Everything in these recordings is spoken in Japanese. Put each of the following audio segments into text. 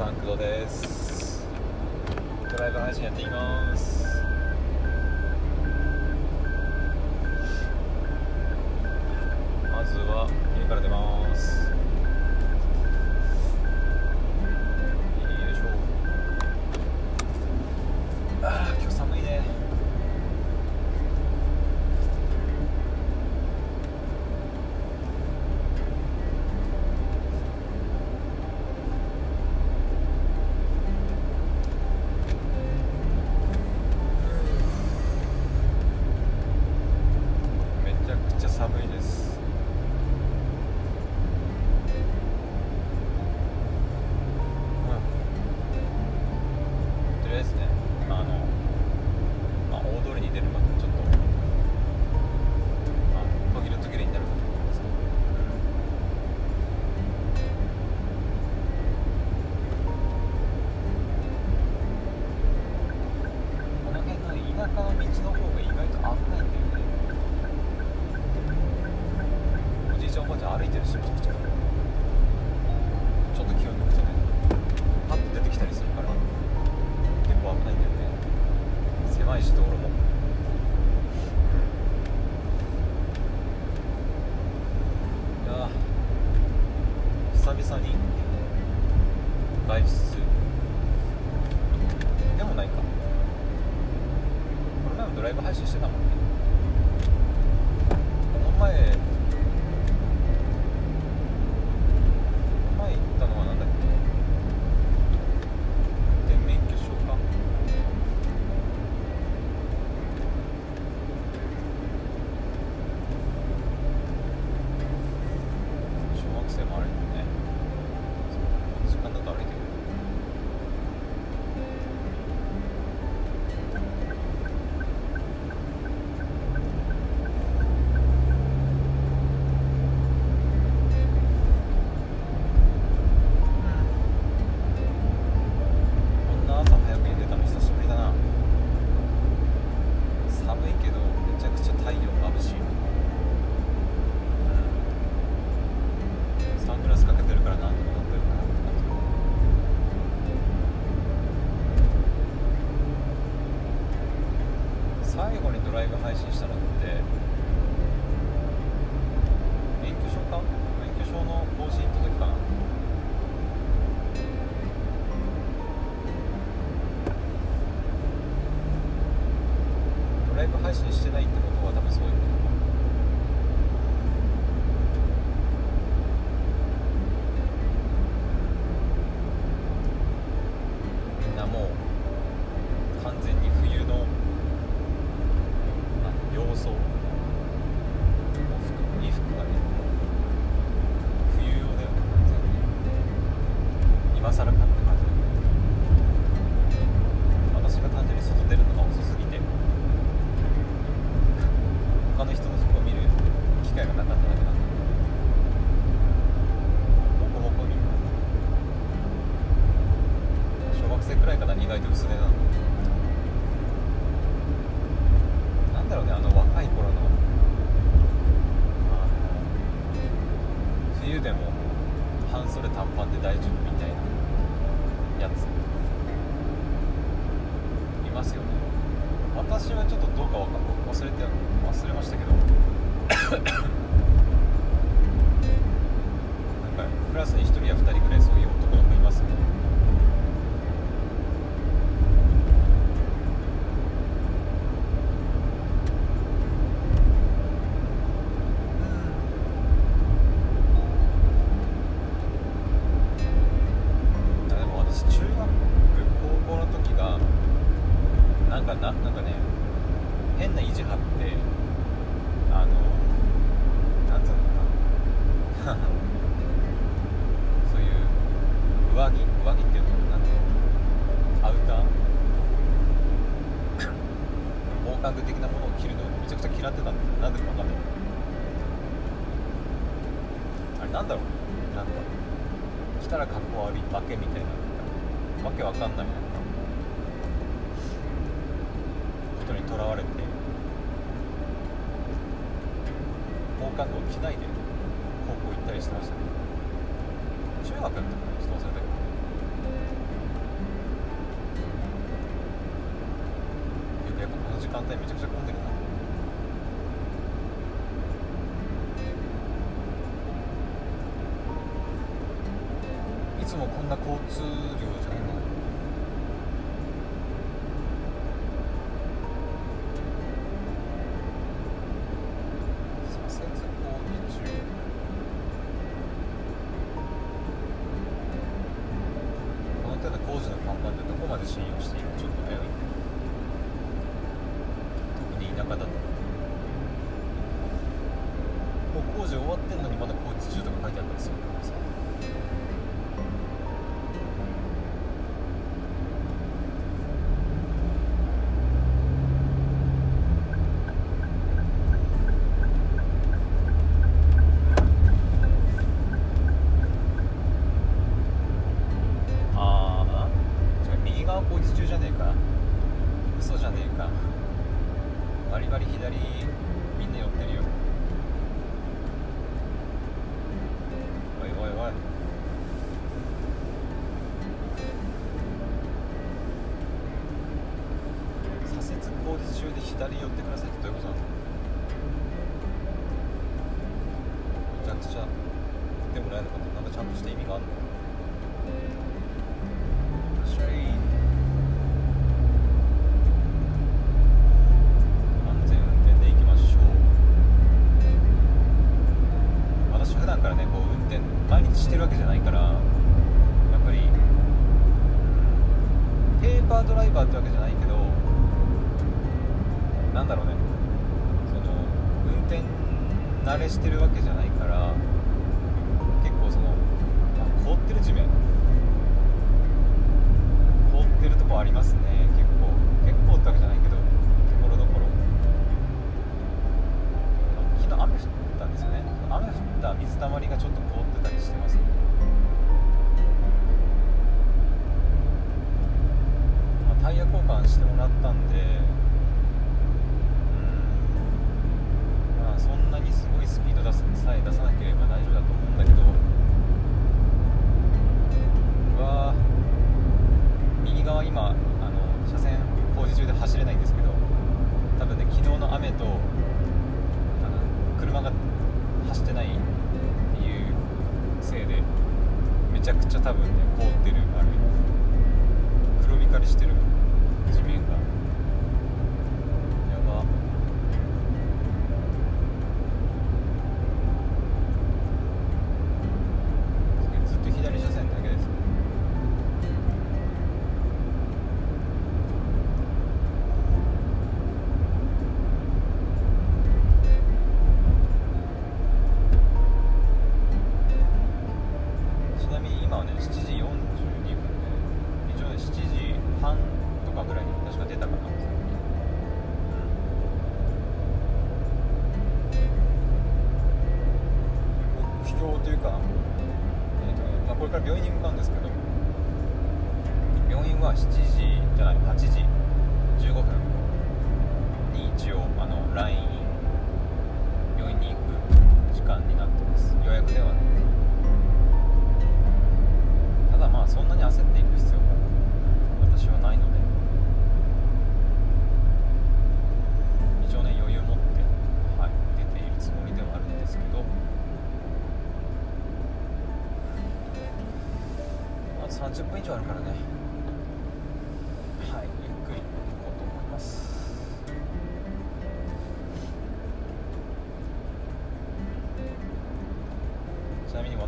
さん工藤です。ドライブ配信やっていきます。まずは家から出ます。最後にドライブ配信したのって免許証か？免許証の更新の時かな。つもこんな交通量じゃない。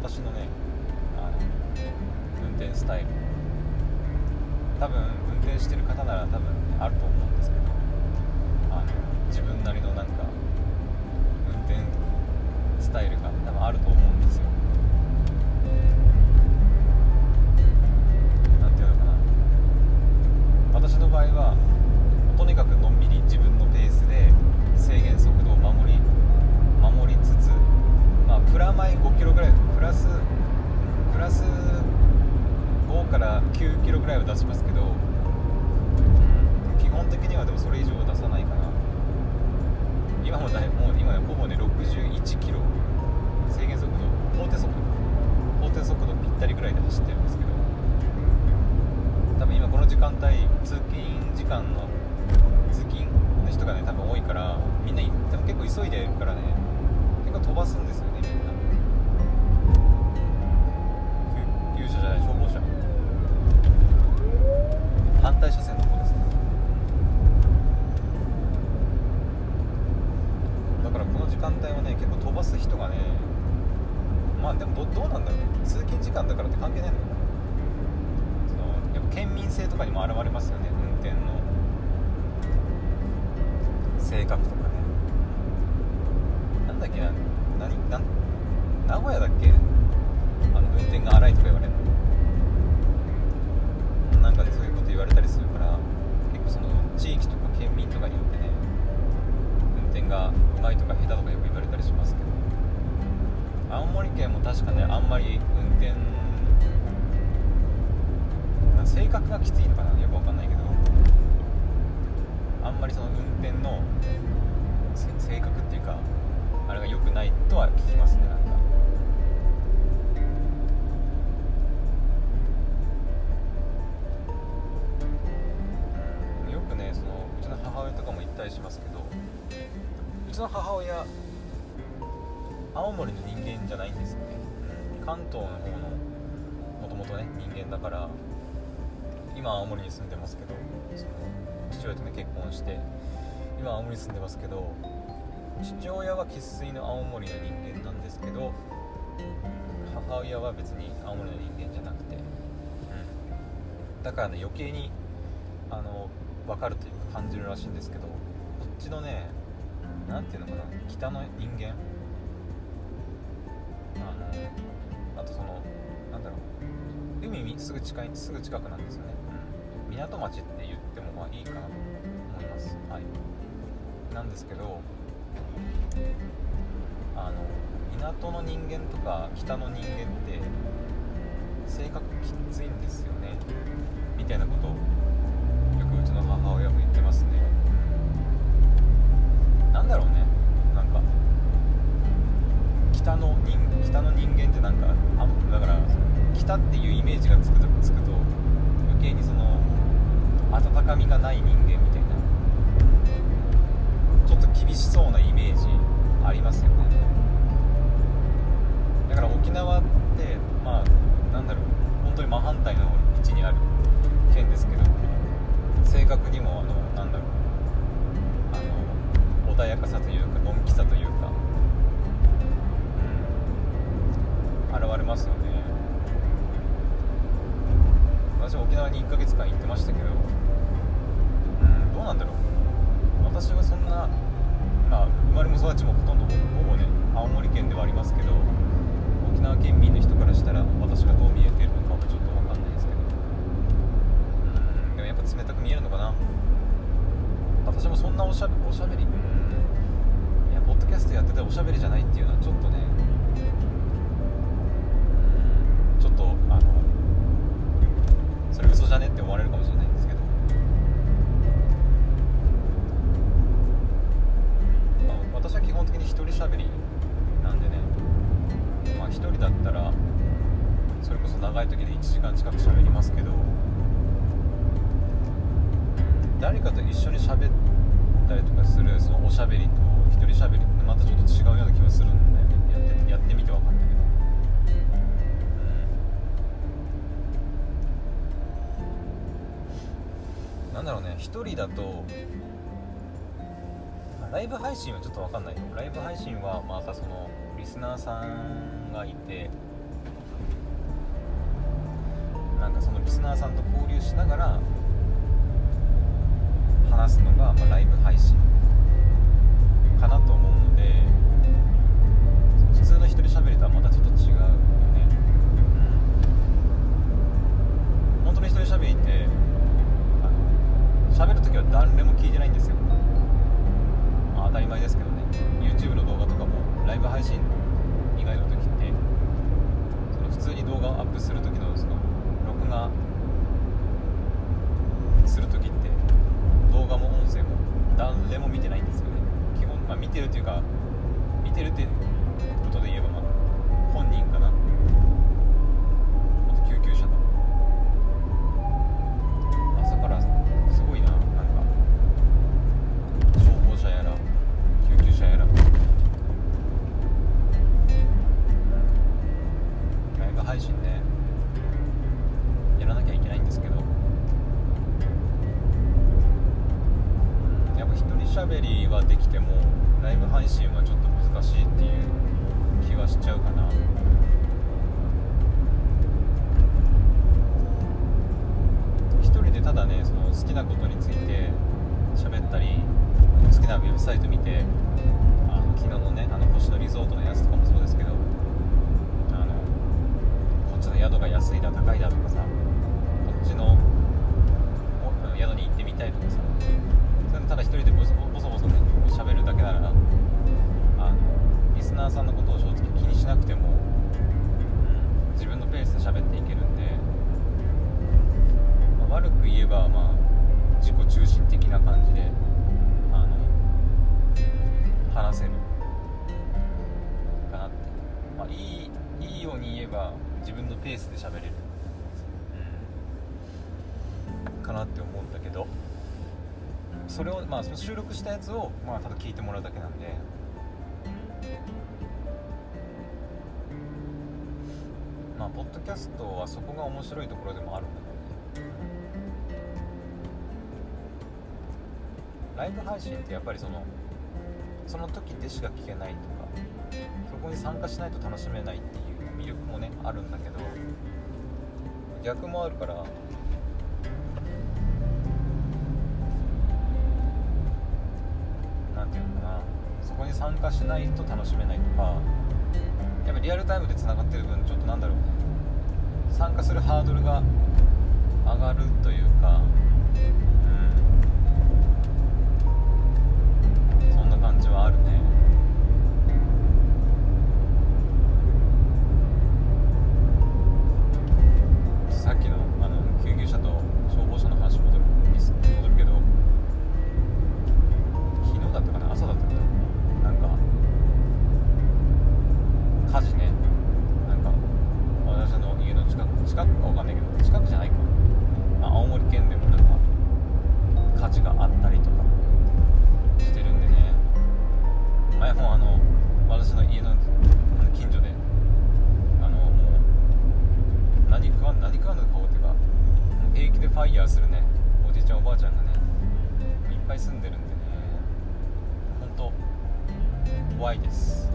私のねあの運転スタイル。多分運転してる方なら多分、ね、あると思うんですけどあの自分なりのなんか運転スタイルが多分あると思うんですよ。何ていうのかな。私の場合はとにかくのんびり自分のペースで制限速度を守り守りつつまあプラマイ5キロぐらいラスプラス5から9キロぐらいは出しますけど、うん、基本的にはでもそれ以上は出さないかな。今もだいもう今ほぼね61キロ。制限速度法定速度。法定速度ぴったりぐらいで走ってるんですけど。多分今この時間帯通勤時間の通勤の人がね多分多いからみんな多分結構急いでるからね結構飛ばすんですよねみんな。まあでもどどうなんだろう。通勤時間だからって関係ないのかな。そのやっぱ県民性とかにも現れますよね。運転の。性格とかね。なんだっけな。何な名古屋だっけ。あの運転が荒いとか言われるの。なんかでそういうこと言われたりするから結構その地域とか県民とかによってね運転がうまいとか下手とかよく言われたりしますけど。青森県も確かねあんまり運転性格がきついのかなよくわかんないけどあんまりその運転の性格っていうかあれが良くないとは聞きますねなんか。ですよね、関東の方のもともとね人間だから今青森に住んでますけどその父親とね結婚して今青森に住んでますけど父親は生粋の青森の人間なんですけど母親は別に青森の人間じゃなくて、うん、だからね余計にあの分かるというか感じるらしいんですけどこっちのね何ていうのかな北の人間あのあとそのなんだろう海にすぐ近いすぐ近くなんですよね、うん、港町って言ってもまあいいかなと思います。はい。なんですけどあの港の人間とか北の人間って性格きついんですよね。みたいなことをよくうちの母親も言ってますね。なんだろうね。北の人北の人間ってなんかあだから北っていうイメージがつくとつくと余計にその温かみがない人間みたいなちょっと厳しそうなイメージありますよね。だから沖縄ってまあなんだろう本当に真反対の位置にある県ですけど正確にもあのなんだろうあの穏やかさというかのんきさというか、ましたけど、うん、どうなんだろう。私はそんなまあ生まれも育ちもほとんどほぼね青森県ではありますけど沖縄県民の人からしたら私がどう見えてるのかはちょっと分かんないですけど。うんでもやっぱ冷たく見えるのかな。私もそんなおしゃべおしゃべりうんいやポッドキャストやってておしゃべりじゃないっていうのはちょっとねね1人だとライブ配信はちょっと分かんないけどライブ配信はまたそのリスナーさんがいてなんかそのリスナーさんと交流しながら話すのが、まあ、ライブ配信。安いだ高いだとかさこっちのそれをまあその収録したやつをまあただ聞いてもらうだけなんで。まあポッドキャストはそこが面白いところでもあるんだけどね。ライブ配信ってやっぱりそのその時でしか聞けないとかそこに参加しないと楽しめないっていう魅力もねあるんだけど。逆もあるからこに参加しないと楽しめないとかやっぱリアルタイムでつながってる分ちょっとなんだろう。参加するハードルが上がるというかうん。そんな感じはあるね。さっきのあの救急車と消防車の話戻いです。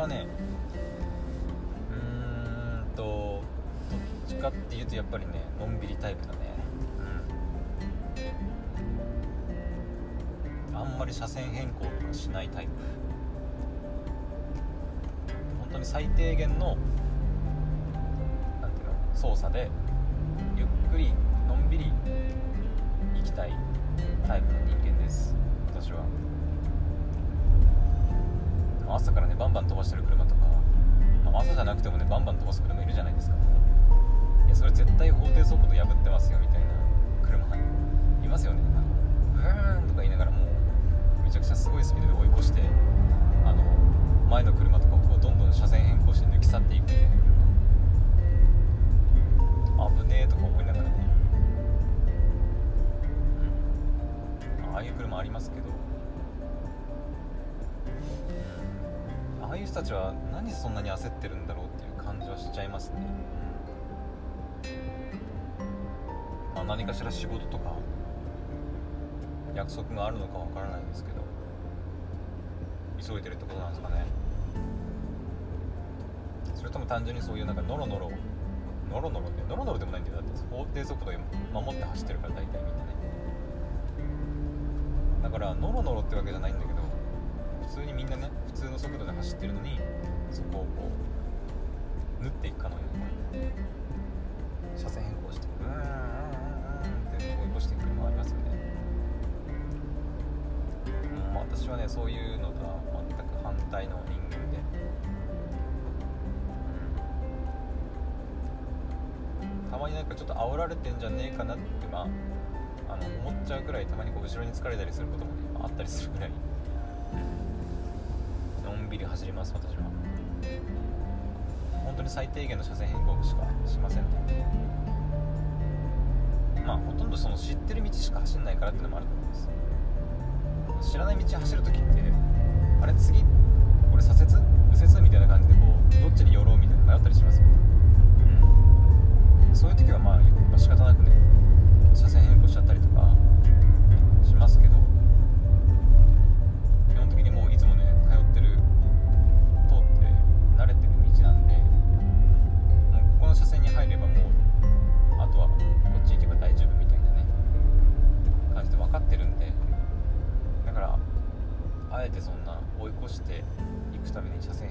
はねうんとどっちかっていうとやっぱりねのんびりタイプだね。うん。あんまり車線変更とかしないタイプ。本当に最低限のなんていうの操作でゆっくりのんびり行きたいタイプの人間です。私は。も朝からねバンバン飛ばしてる車とか、まあ、朝じゃなくてもねバンバン飛ばす車いるじゃないですか。いやそれ絶対法定速度破ってますよみたいな車いますよね。あうーんとか言いながらもうめちゃくちゃすごいスピードで追い越してあの前の車とかをこうどんどん車線変更して抜き去っていくみたいな車。危ねえとか思いながらね。ああいう車ありますけど。ちは何そんなに焦ってるんだろうっていう感じはしちゃいますね、まあ、何かしら仕事とか約束があるのかわからないですけど急いでるってことなんですかね。それとも単純にそういうなんかノロノロノロノロってノロノロでもないんだよ。だって法定速度を守って走ってるから大体みんなね。だからノロノロってわけじゃないんだけど通にみんなね普通の速度で走ってるのにそこをこう縫っていくかのように車線変更してうーんうんうんうんって追い越していく車がありますよね、うんまあ、私はねそういうのとは全く反対の人間で、たまになんかちょっと煽られてんじゃねえかなってまああの思っちゃうくらいたまにこう後ろに疲れたりすることも、ね、あったりするくらい。びり走ります私は。本当に最低限の車線変更しかしませんねまあほとんどその知ってる道しか走んないからっていうのもあると思います。知らない道走るときってあれ次俺左折？右折みたいな感じでこうどっちに寄ろうみたいな迷ったりしますよね、うん、そういう時はまあ、まあ、仕方なくね車線変更しちゃったりとかしますけど。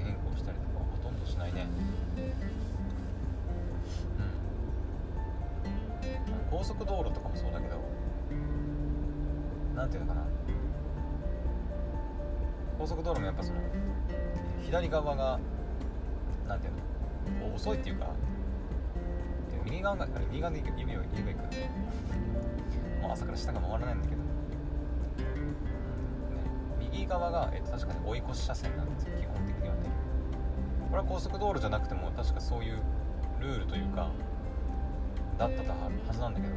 変更したりとかほとんどしないね。うん。高速道路とかもそうだけどなんていうのかな。高速道路もやっぱその左側がなんていうのこう遅いっていうか右側が右側で指を指がいくもう朝から下が回らないんだけど、右側が、えっと、確かに追い越し車線なんですよ基本的にはね。これは高速道路じゃなくても確かそういうルールというかだったはずなんだけど。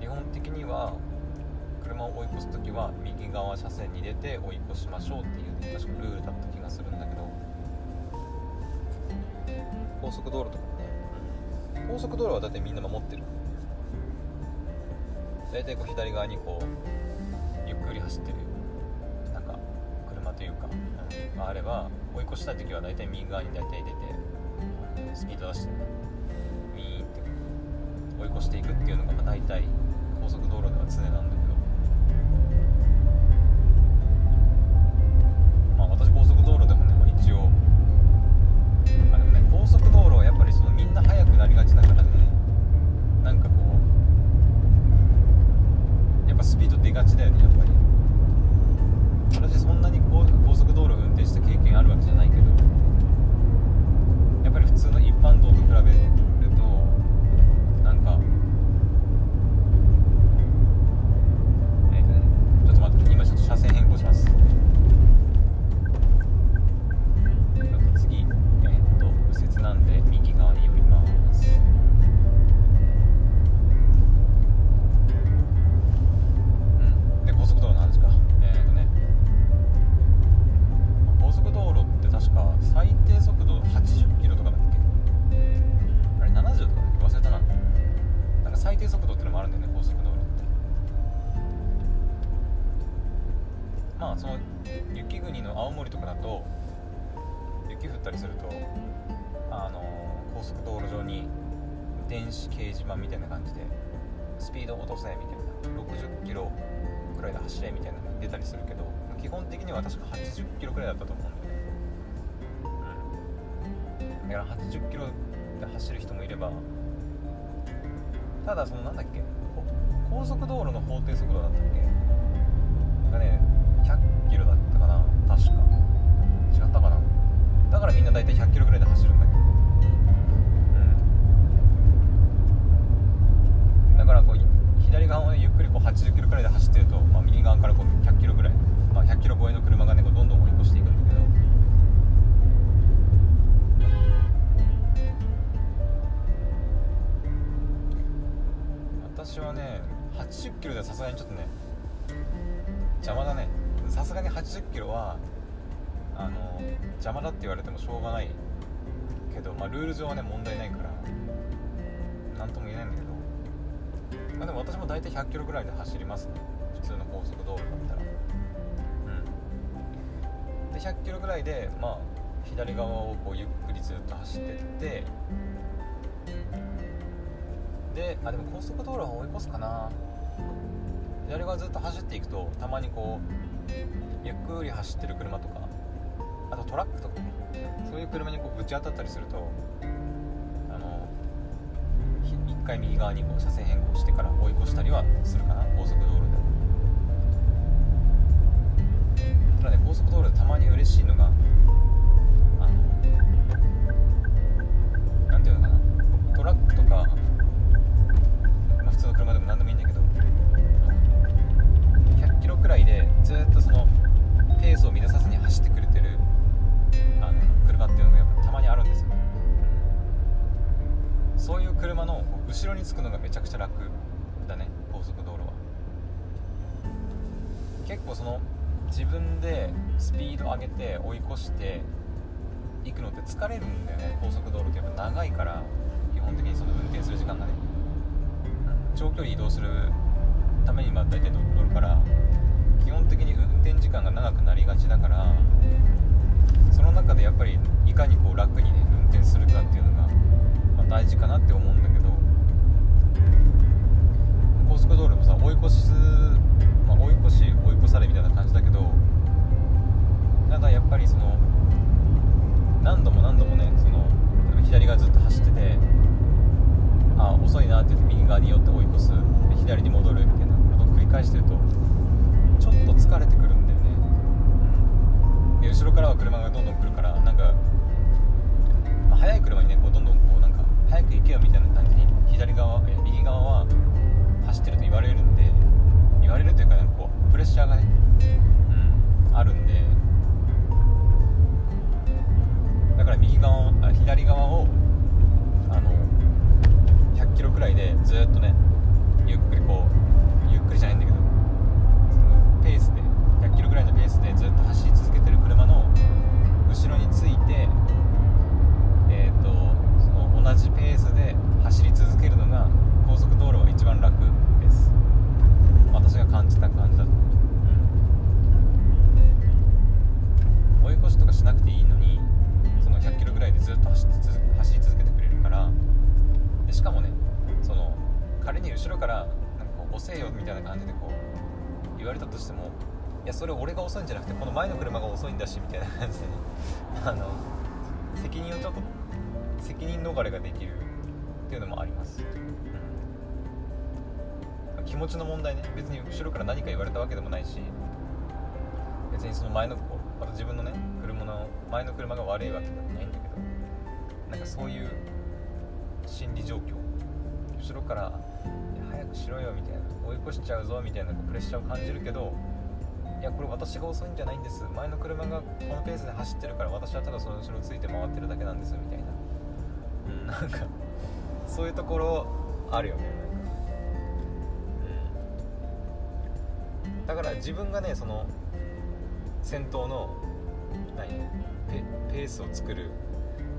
基本的には車を追い越す時は右側車線に出て追い越しましょうっていう、ね、確かルールだった気がするんだけど。高速道路とかもね。高速道路は大体みんな守ってる。大体こう左側にこうり走ってるなんか車というか、うん、あれば追い越したい時は大体右側に大体出てスピード出してウィーンって追い越していくっていうのが大体高速道路では常なんでただそのなんだっけ高速道路の法定速度だったっけ？がね100キロだったかな？確か。違ったかな？だからみんな大体100キロぐらいで走るんだけ？どうん。だからこう左側をねゆっくりこう80キロくらいで走ってると、まあ、右側からこう100キロぐらい、まあ、100キロ超えの車がねこうどんどん追い越していくんだけど。私はね80キロではさすがにちょっとね邪魔だね。さすがに80キロはあの邪魔だって言われてもしょうがないけど、まあ、ルール上はね問題ないから何とも言えないんだけど、まあ、でも私も大体100キロぐらいで走りますね。普通の高速道路だったら。うん。で100キロぐらいでまあ左側をこうゆっくりずっと走ってってであでも高速道路は追い越すかな。左側ずっと走っていくとたまにこうゆっくり走ってる車とかあとトラックとかね。そういう車にこうぶち当たったりするとあのひ一回右側にこう車線変更してから追い越したりはするかな。高速道路で。ただね高速道路でたまに嬉しいのが後ろからは車がどんどん来るからなんか、まあ速い車にねこうどんどんこうなんか早く行けよみたいな感じに左側え右側は走ってると言われるんで言われるというかなんかこうプレッシャーがね、うん、あるんでだから右側あ左側をあの100キロくらいでずっとねゆっくりこうゆっくりじゃないんだけどそのペースで100キロぐらいのペースでずっと走り続けてる車の後ろについてえっ、とその同じペースで走り続けるのが高速道路は一番楽です。私が感じた感じだと、うん、追い越しとかしなくていいのにその100キロぐらいでずっと走っ走り続けてくれるからでしかもねその仮に後ろからなんかこう押せよみたいな感じでこう言われたとしてもいやそれ俺が遅いんじゃなくてこの前の車が遅いんだしみたいな感じで。あの責任をちょっと責任逃れができるっていうのもあります、うん、気持ちの問題ね。別に後ろから何か言われたわけでもないし別にその前のまた自分のね車の前の車が悪いわけでもないんだけどなんかそういう心理状況。後ろから早くしろよみたいな追い越しちゃうぞみたいなプレッシャーを感じるけどいやこれ私が遅いんじゃないんです。前の車がこのペースで走ってるから私はただその後ろついて回ってるだけなんですみたいな。うん。なんかそういうところあるよね。なんか。うん。だから自分がねその先頭の何ペペースを作る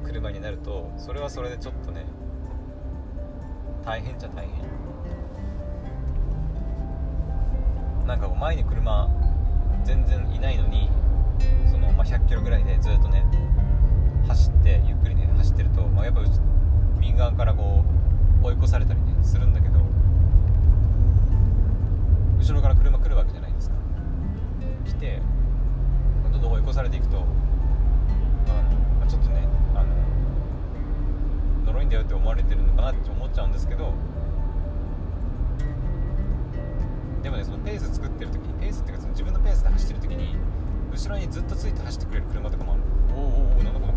車になるとそれはそれでちょっとね大変じゃ大変。なんかこう前に車全然いないのにその、まあ、100キロぐらいでずっとね走ってゆっくりね走ってると、まあ、やっぱ右側からこう追い越されたりねするんだけど後ろから車来るわけじゃないですか。来てどんどん追い越されていくとあの、まあ、ちょっとねあの呪いんだよって思われてるのかなって思っちゃうんですけどでもねそのペース作ってる時にペースっていうかその自分のペースで走ってる時に後ろにずっとついて走ってくれる車とかもあるおおおおなんだこの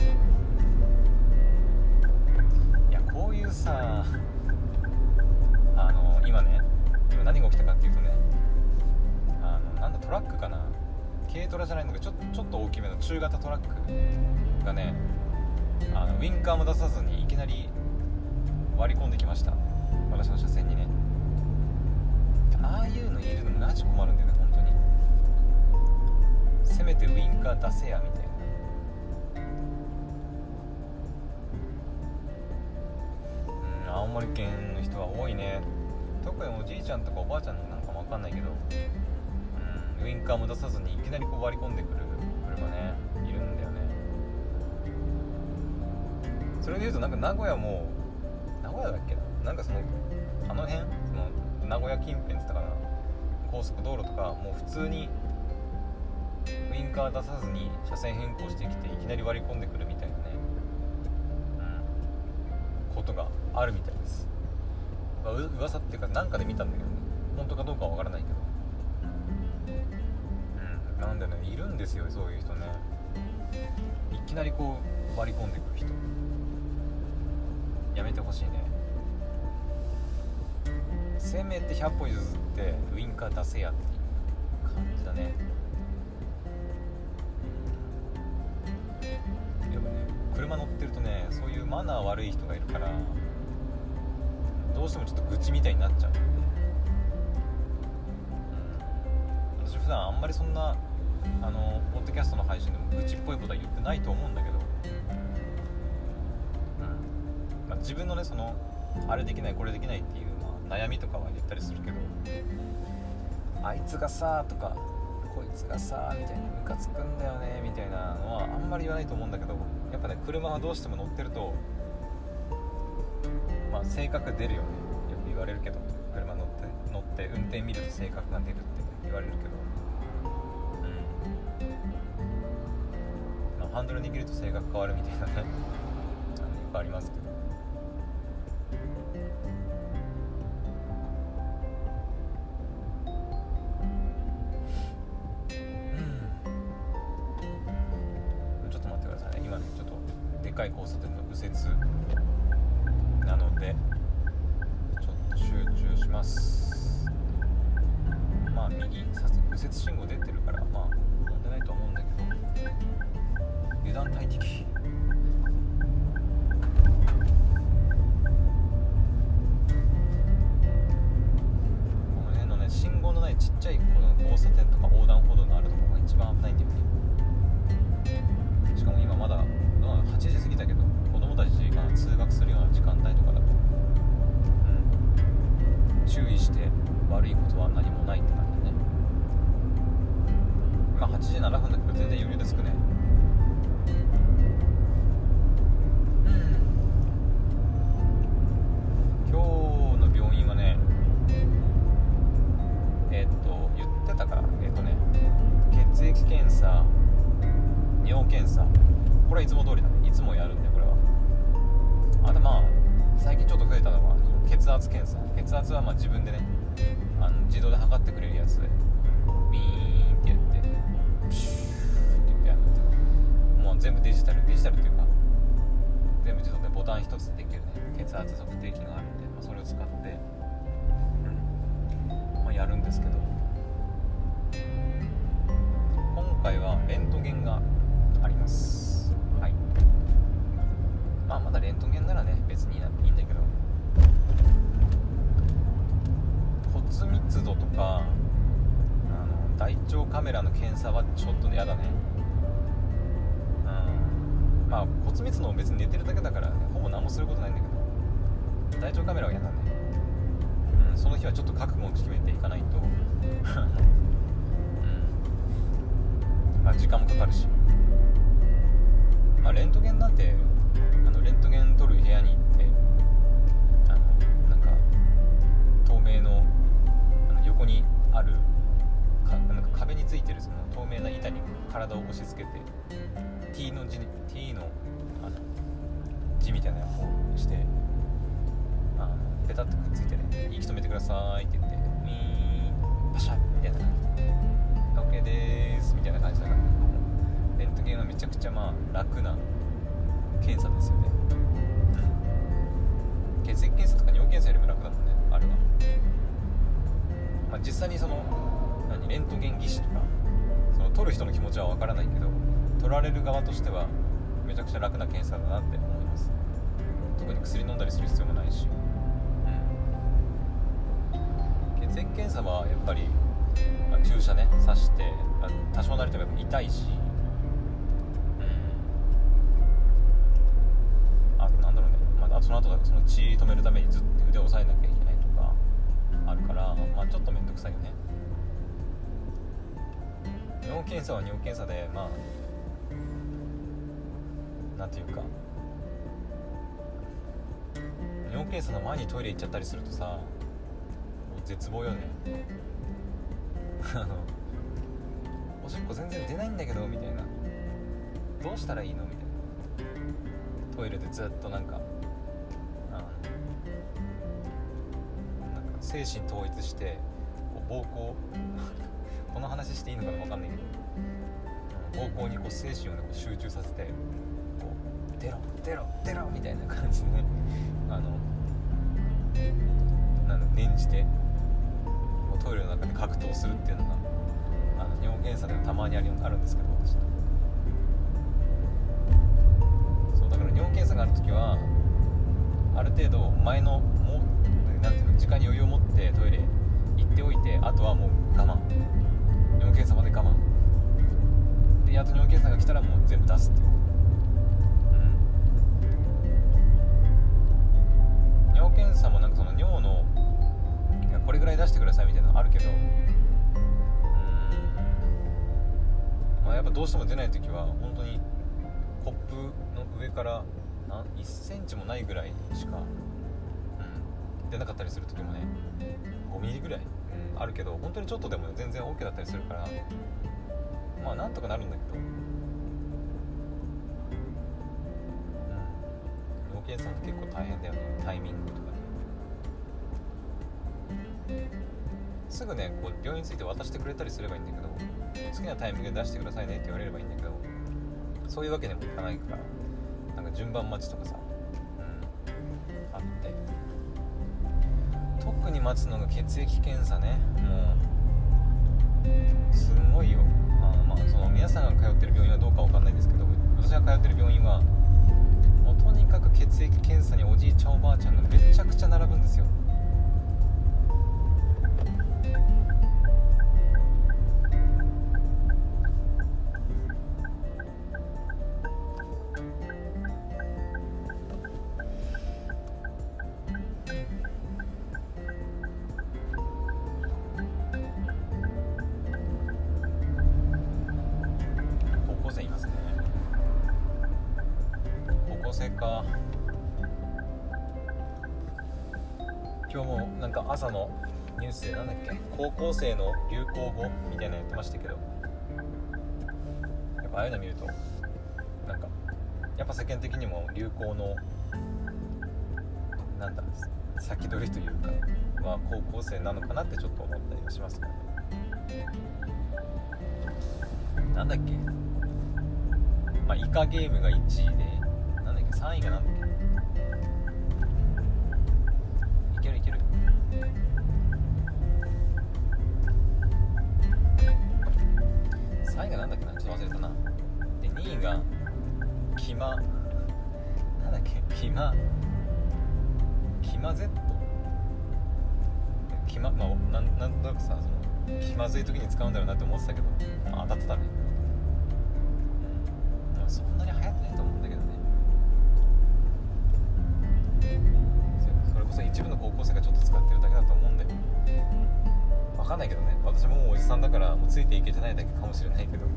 いやこういうさあの今ね今何が起きたかっていうとねあのなんだトラックかな。軽トラじゃないんだけどちょちょっと大きめの中型トラックがねあのウインカーも出さずにいきなり割り込んできました。私の車線にねああいうのいるのマジ困るんだよね本当に。せめてウインカー出せやみたいな。うん青森県の人は多いね。特におじいちゃんとかおばあちゃんなんかも分かんないけど。うんウインカーも出さずにいきなりこう割り込んでくる車ねいるんだよね。それでいうとなんか名古屋も名古屋だっけな？なんかそのあの辺？その名古屋近辺って言ったか高速道路とかもう普通にウインカー出さずに車線変更してきていきなり割り込んでくるみたいなね、うん、ことがあるみたいです、まあ、う噂っていうか何かで見たんだけどね。本当かどうかは分からないけど。うんなんでねいるんですよそういう人ね。いきなりこう割り込んでくる人。やめてほしいね。せめて100歩譲ってウインカー出せやっていう感じだね。やっぱね車乗ってるとねそういうマナー悪い人がいるからどうしてもちょっと愚痴みたいになっちゃう、うん、私普段あんまりそんなあのポッドキャストの配信でも愚痴っぽいことは言ってないと思うんだけど、うん。まあ、自分のねそのあれできないこれできないっていう、悩みとかは言ったりするけどあいつがさとかこいつがさみたいなムカつくんだよねみたいなのはあんまり言わないと思うんだけどやっぱね車はどうしても乗ってるとまあ性格出るよね。よく言われるけど車乗って乗って運転見ると性格が出るって言われるけど。うん、まあ、ハンドル握ると性格変わるみたいなねあのよくあります油断大まだレントゲンならね別にいいんだけど。骨密度とかあの大腸カメラの検査はちょっと嫌だね。うん。まあ骨密度も別に寝てるだけだから、ね、ほぼ何もすることないんだけど。大腸カメラは嫌だね。うんその日はちょっと覚悟を決めていかないと。うん。まあ時間もかかるし。まあレントゲンなんてあのレントゲン撮る部屋に行ってあのなんか透明のあの横にあるかなんか壁についてるその透明な板に体を押し付けて T の字 T のあの字みたいなのをしてあのペタッとくっついてね息止めてくださいって言ってウィーンパシャッみたいな感じで OK ですみたいな感じだからレントゲンはめちゃくちゃまあ楽な検査ですよね、うん、血液検査とか尿検査よりも楽だもんね。あれは、まあ、実際にその何レントゲン技師とかその撮る人の気持ちは分からないけど撮られる側としてはめちゃくちゃ楽な検査だなって思います。特に薬飲んだりする必要もないし、うん、血液検査はやっぱり、まあ注射ね刺してあ多少なりともやっぱ痛いしうんあとなんだろうね、まあ、あとその後その血止めるためにずっと腕を押さえなきゃいけないとかあるからまあちょっと面倒くさいよね。尿検査は尿検査でまあなんていうか尿検査の前にトイレ行っちゃったりするとさ絶望よね。あのおしっこ全然出ないんだけどみたいな。どうしたらいいの？みたいな。トイレでずっとなんか精神統一してこう膀胱この話していいのかな分かんないけど膀胱にこう精神を、ね、こう集中させてこう出ろ出ろ出ろみたいな感じでねあのなん念じてもうトイレの中で格闘するっていうのがあの尿検査ではたまにあるあるんですけど私そうだから尿検査がある時はある程度前の時間に余裕を持ってトイレ行っておいてあとはもう我慢。尿検査まで我慢。でやっと尿検査が来たらもう全部出すってう。ん。尿検査もなんかその尿のこれぐらい出してくださいみたいなのあるけど。うん。まあやっぱどうしても出ない時は本当にコップの上からなん1センチもないぐらいしか、出なかったりする時もね5ミリぐらい、うん、あるけど本当にちょっとでも全然 OK だったりするからまあなんとかなるんだけど、うん、尿検査って結構大変だよね。タイミングとかですぐねこう病院について渡してくれたりすればいいんだけど好きなタイミングで出してくださいねって言われればいいんだけどそういうわけにもいかないからなんか順番待ちとかさ、うん、あって特に待つのが血液検査ね。もうすんごいよ。あまあその皆さんが通ってる病院はどうか分かんないですけど私が通ってる病院はもうとにかく血液検査におじいちゃんおばあちゃんがめちゃくちゃ並ぶんですよ。朝のニュースでなんだっけ？高校生の流行語みたいなのやってましたけど。やっぱああいうの見るとなんかやっぱ世間的にも流行のなんだ先取りというかまあ高校生なのかなってちょっと思ったりはしますけどなんだっけ？まあイカゲームが1位でなんだっけ？3位がなんだっけ？キマ Z キマまあなんなんとなくさその気まずい時に使うんだろうなって思ってたけど、まあ、当たってたね。うん。まあそんなに流行ってないと思うんだけどね。そそれこそ一部の高校生がちょっと使ってるだけだと思うんだよわかんないけどね。私ももうおじさんだからもうついていけてないだけかもしれないけど。う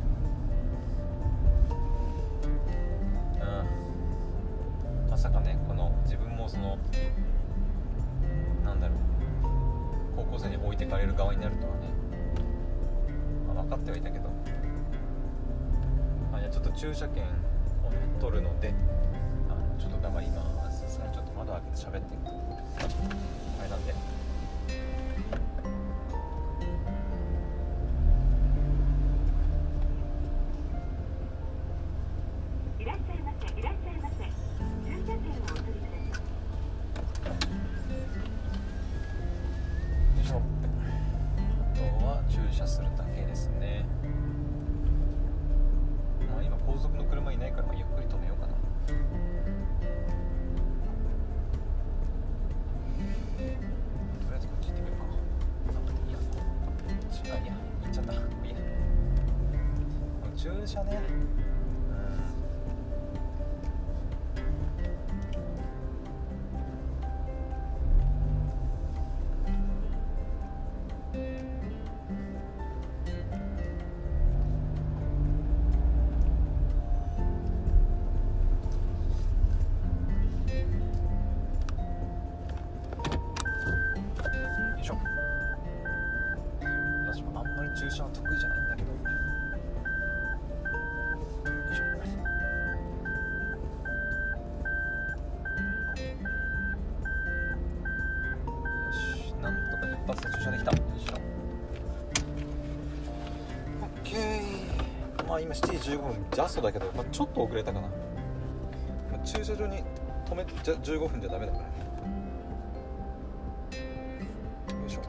ん。まさかねこの自分もその高校生に置いてかれる側になるとはね、まあ、分かってはいたけど、まあ、いやちょっと駐車券をね取るのであのちょっと黙ります。さすがにちょっと窓開けて喋って。みてあれなんで。今7時15分ジャストだけど、まあ、ちょっと遅れたかな、まあ、駐車場に止めじゃ15分じゃダメだから。よいしょ。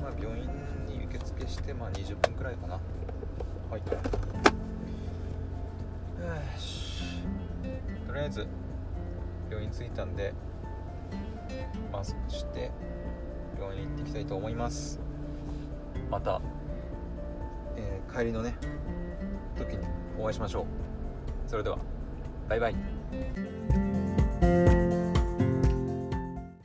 まあ病院に受付してまあ20分くらいかな。はい。とりあえず病院着いたんでマスクして病院行ってきたいと思います。また、えー帰りのね時にお会いしましょう。それではバイバイ。